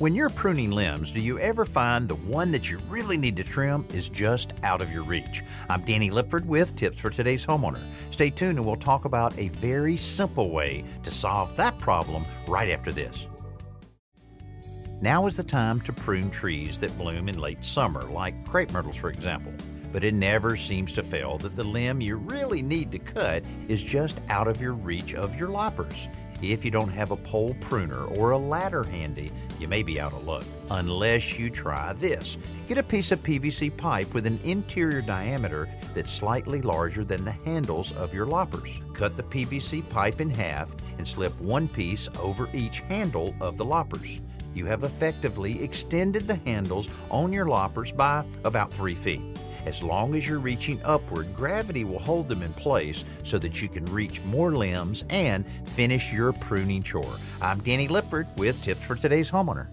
When you're pruning limbs, do you ever find the one that you really need to trim is just out of your reach? I'm Danny Lipford with tips for today's homeowner. Stay tuned and we'll talk about a very simple way to solve that problem right after this. Now is the time to prune trees that bloom in late summer, like crepe myrtles, for example. But it never seems to fail that the limb you really need to cut is just out of your reach of your loppers. If you don't have a pole pruner or a ladder handy, you may be out of luck. Unless you try this. Get a piece of PVC pipe with an interior diameter that's slightly larger than the handles of your loppers. Cut the PVC pipe in half and slip one piece over each handle of the loppers. You have effectively extended the handles on your loppers by about 3 feet. As long as you're reaching upward, gravity will hold them in place so that you can reach more limbs and finish your pruning chore. I'm Danny Lipford with tips for today's homeowner.